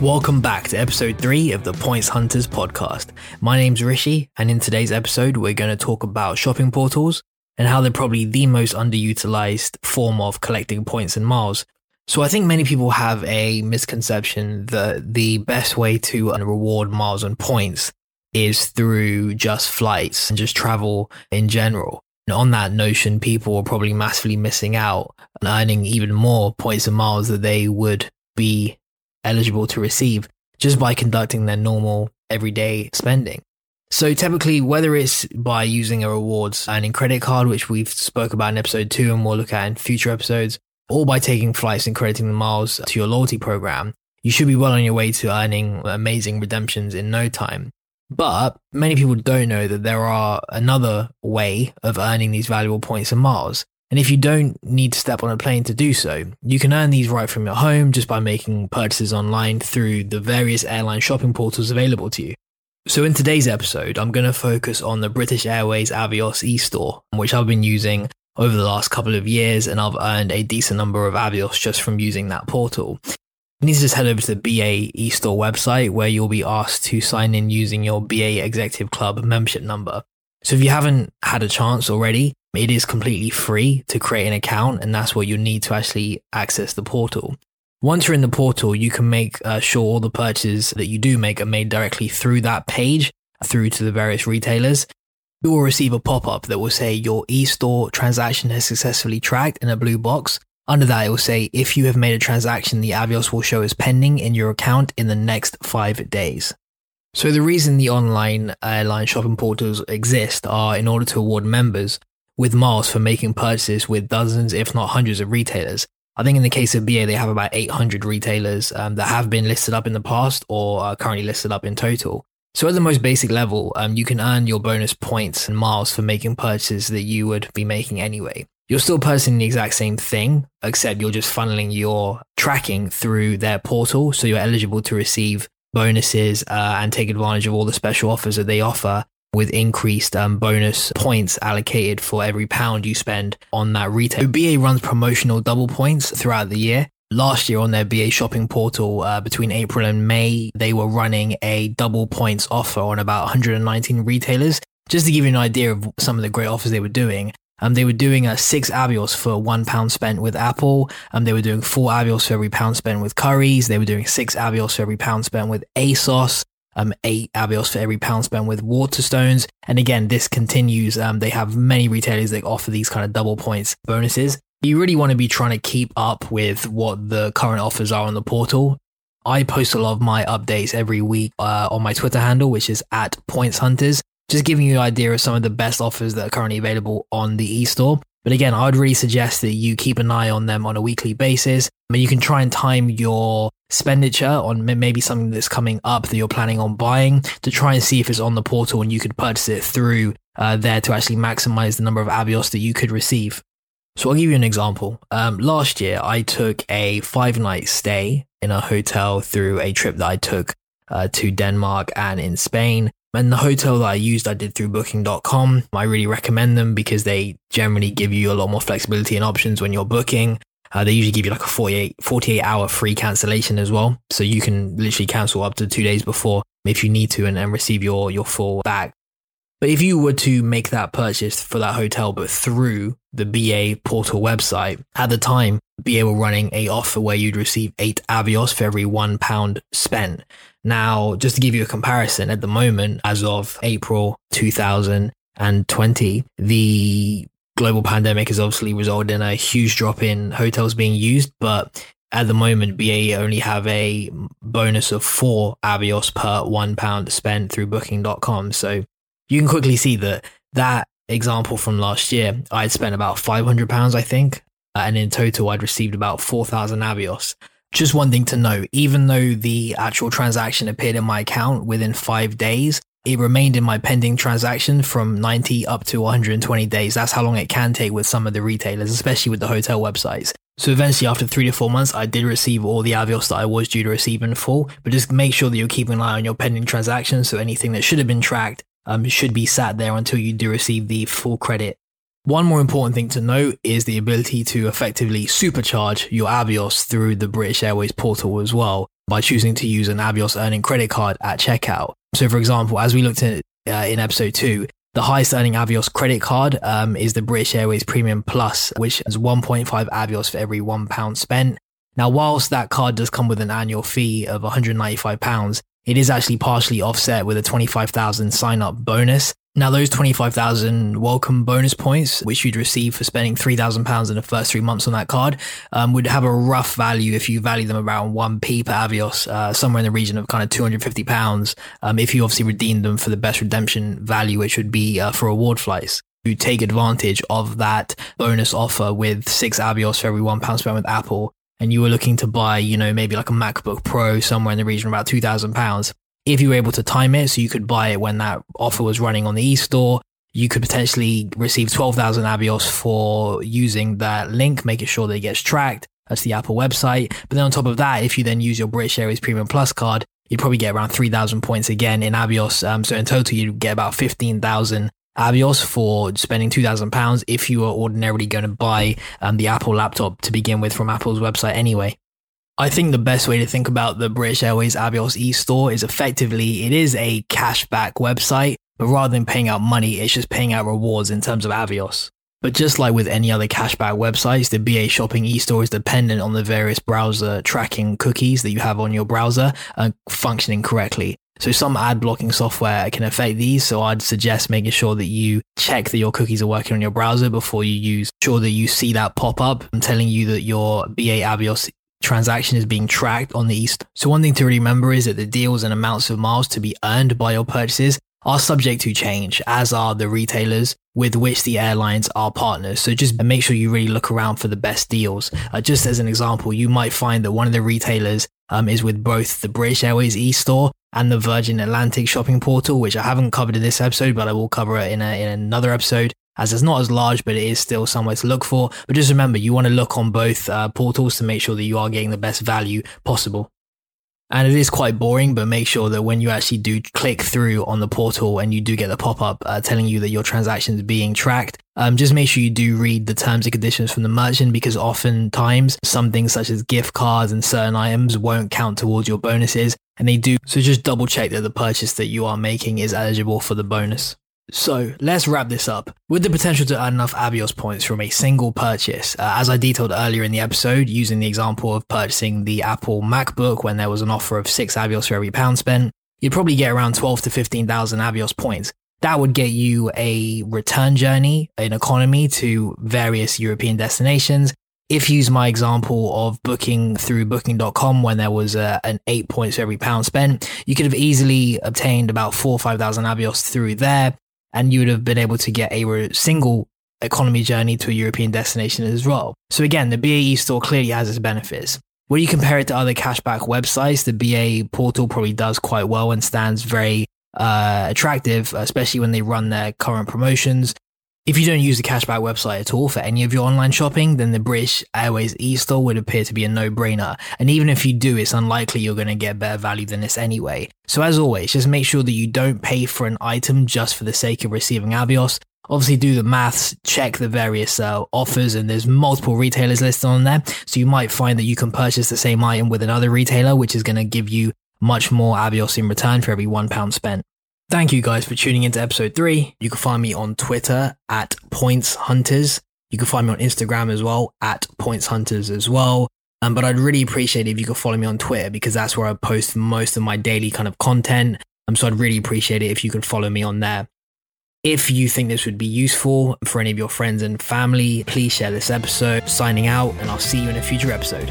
Welcome back to episode 3 of the Points Hunters podcast. My name's Rishi, and in today's episode, we're going to talk about shopping portals and how they're probably the most underutilized form of collecting points and miles. So I think many people have a misconception that the best way to uh, reward miles and points is through just flights and just travel in general. And on that notion, people are probably massively missing out on earning even more points and miles that they would be eligible to receive just by conducting their normal everyday spending. So typically, whether it's by using a rewards earning credit card, which we've spoke about in episode two and we'll look at in future episodes, or by taking flights and crediting the miles to your loyalty program, you should be well on your way to earning amazing redemptions in no time. But many people don't know that there are another way of earning these valuable points and miles. And if you don't need to step on a plane to do so, you can earn these right from your home just by making purchases online through the various airline shopping portals available to you. So in today's episode, I'm going to focus on the British Airways Avios e-store, which I've been using over the last couple of years, and I've earned a decent number of Avios just from using that portal. You need to just head over to the BA e-store website where you'll be asked to sign in using your BA Executive Club membership number. So if you haven't had a chance already, it is completely free to create an account, and that's what you need to actually access the portal. Once you're in the portal, you can make uh, sure all the purchases that you do make are made directly through that page, through to the various retailers. You will receive a pop up that will say your e-store transaction has successfully tracked in a blue box. Under that, it will say if you have made a transaction, the Avios will show as pending in your account in the next five days. So the reason the online airline shopping portals exist are in order to award members with miles for making purchases with dozens, if not hundreds of retailers. I think in the case of BA, they have about 800 retailers um, that have been listed up in the past or are currently listed up in total. So at the most basic level, um, you can earn your bonus points and miles for making purchases that you would be making anyway. You're still purchasing the exact same thing, except you're just funneling your tracking through their portal. So you're eligible to receive bonuses uh, and take advantage of all the special offers that they offer with increased um, bonus points allocated for every pound you spend on that retail. BA runs promotional double points throughout the year. Last year on their BA shopping portal, uh, between April and May, they were running a double points offer on about 119 retailers. Just to give you an idea of some of the great offers they were doing, um, they were doing uh, six Avios for one pound spent with Apple. Um, they were doing four Avios for every pound spent with Currys. They were doing six Avios for every pound spent with ASOS um, eight Avios for every pound spent with Waterstones. And again, this continues. Um, they have many retailers that offer these kind of double points bonuses. You really want to be trying to keep up with what the current offers are on the portal. I post a lot of my updates every week uh, on my Twitter handle, which is at Points Hunters, just giving you an idea of some of the best offers that are currently available on the e-store. But again, I would really suggest that you keep an eye on them on a weekly basis. I mean, you can try and time your expenditure on maybe something that's coming up that you're planning on buying to try and see if it's on the portal and you could purchase it through uh, there to actually maximize the number of Avios that you could receive. So I'll give you an example. Um, last year, I took a five night stay in a hotel through a trip that I took uh, to Denmark and in Spain. And the hotel that I used, I did through booking.com. I really recommend them because they generally give you a lot more flexibility and options when you're booking. Uh, they usually give you like a 48, 48 hour free cancellation as well. So you can literally cancel up to two days before if you need to and, and receive your, your full back. But if you were to make that purchase for that hotel, but through the BA portal website, at the time, BA were running a offer where you'd receive eight Avios for every one pound spent. Now, just to give you a comparison, at the moment, as of April 2020, the global pandemic has obviously resulted in a huge drop in hotels being used, but at the moment, BA only have a bonus of four Avios per one pound spent through booking.com. So you can quickly see that that example from last year, I'd spent about 500 pounds, I think. Uh, and in total, I'd received about 4,000 Avios. Just one thing to note, even though the actual transaction appeared in my account within five days, it remained in my pending transaction from 90 up to 120 days. That's how long it can take with some of the retailers, especially with the hotel websites. So eventually, after three to four months, I did receive all the Avios that I was due to receive in full. But just make sure that you're keeping an eye on your pending transactions. So anything that should have been tracked um, should be sat there until you do receive the full credit. One more important thing to note is the ability to effectively supercharge your Avios through the British Airways portal as well. by choosing to use an Avios earning credit card at checkout. So, for example, as we looked at uh, in episode two, the highest earning Avios credit card um, is the British Airways Premium Plus, which is 1.5 Avios for every one pound spent. Now, whilst that card does come with an annual fee of 195 pounds, it is actually partially offset with a 25,000 sign up bonus. Now, those 25,000 welcome bonus points, which you'd receive for spending £3,000 in the first three months on that card, um, would have a rough value if you value them around 1p per Avios, uh, somewhere in the region of kind of £250, um, if you obviously redeem them for the best redemption value, which would be uh, for award flights. You take advantage of that bonus offer with six Avios for every one pound spent with Apple and you were looking to buy, you know, maybe like a MacBook Pro somewhere in the region about £2,000, if you were able to time it so you could buy it when that offer was running on the e-store, you could potentially receive 12,000 Avios for using that link, making sure that it gets tracked. That's the Apple website. But then on top of that, if you then use your British Airways Premium Plus card, you'd probably get around 3,000 points again in Avios. Um, so in total, you'd get about 15,000 Avios for spending £2,000 if you are ordinarily going to buy um, the Apple laptop to begin with from Apple's website anyway. I think the best way to think about the British Airways Avios e-store is effectively it is a cashback website, but rather than paying out money, it's just paying out rewards in terms of Avios. But just like with any other cashback websites, the BA Shopping e-store is dependent on the various browser tracking cookies that you have on your browser uh, functioning correctly. So some ad blocking software can affect these. So I'd suggest making sure that you check that your cookies are working on your browser before you use. Sure that you see that pop up and telling you that your BA Avios transaction is being tracked on the e-store. So one thing to remember is that the deals and amounts of miles to be earned by your purchases are subject to change, as are the retailers with which the airlines are partners. So just make sure you really look around for the best deals. Uh, just as an example, you might find that one of the retailers um, is with both the British Airways e-store and the Virgin Atlantic shopping portal, which I haven't covered in this episode, but I will cover it in, a, in another episode as it's not as large, but it is still somewhere to look for. But just remember, you want to look on both uh, portals to make sure that you are getting the best value possible. And it is quite boring, but make sure that when you actually do click through on the portal and you do get the pop up uh, telling you that your transaction is being tracked, um, just make sure you do read the terms and conditions from the merchant because oftentimes some things such as gift cards and certain items won't count towards your bonuses and they do. So just double check that the purchase that you are making is eligible for the bonus. So let's wrap this up. With the potential to earn enough Avios points from a single purchase, uh, as I detailed earlier in the episode, using the example of purchasing the Apple MacBook when there was an offer of six Avios for every pound spent, you'd probably get around 12 to 15,000 Avios points. That would get you a return journey in economy to various European destinations. If you use my example of booking through booking.com when there was a, an eight points for every pound spent, you could have easily obtained about four or 5,000 Avios through there and you would have been able to get a single economy journey to a European destination as well. So again, the BA e-store clearly has its benefits. When you compare it to other cashback websites, the BA portal probably does quite well and stands very uh, attractive, especially when they run their current promotions. If you don't use the cashback website at all for any of your online shopping, then the British Airways e-store would appear to be a no-brainer. And even if you do, it's unlikely you're going to get better value than this anyway. So as always, just make sure that you don't pay for an item just for the sake of receiving Avios. Obviously, do the maths, check the various uh, offers, and there's multiple retailers listed on there. So you might find that you can purchase the same item with another retailer, which is going to give you much more Avios in return for every one pound spent. Thank you guys for tuning into episode three. You can find me on Twitter at Points Hunters. You can find me on Instagram as well at Points Hunters as well. Um, but I'd really appreciate it if you could follow me on Twitter because that's where I post most of my daily kind of content. Um, so I'd really appreciate it if you could follow me on there. If you think this would be useful for any of your friends and family, please share this episode. Signing out, and I'll see you in a future episode.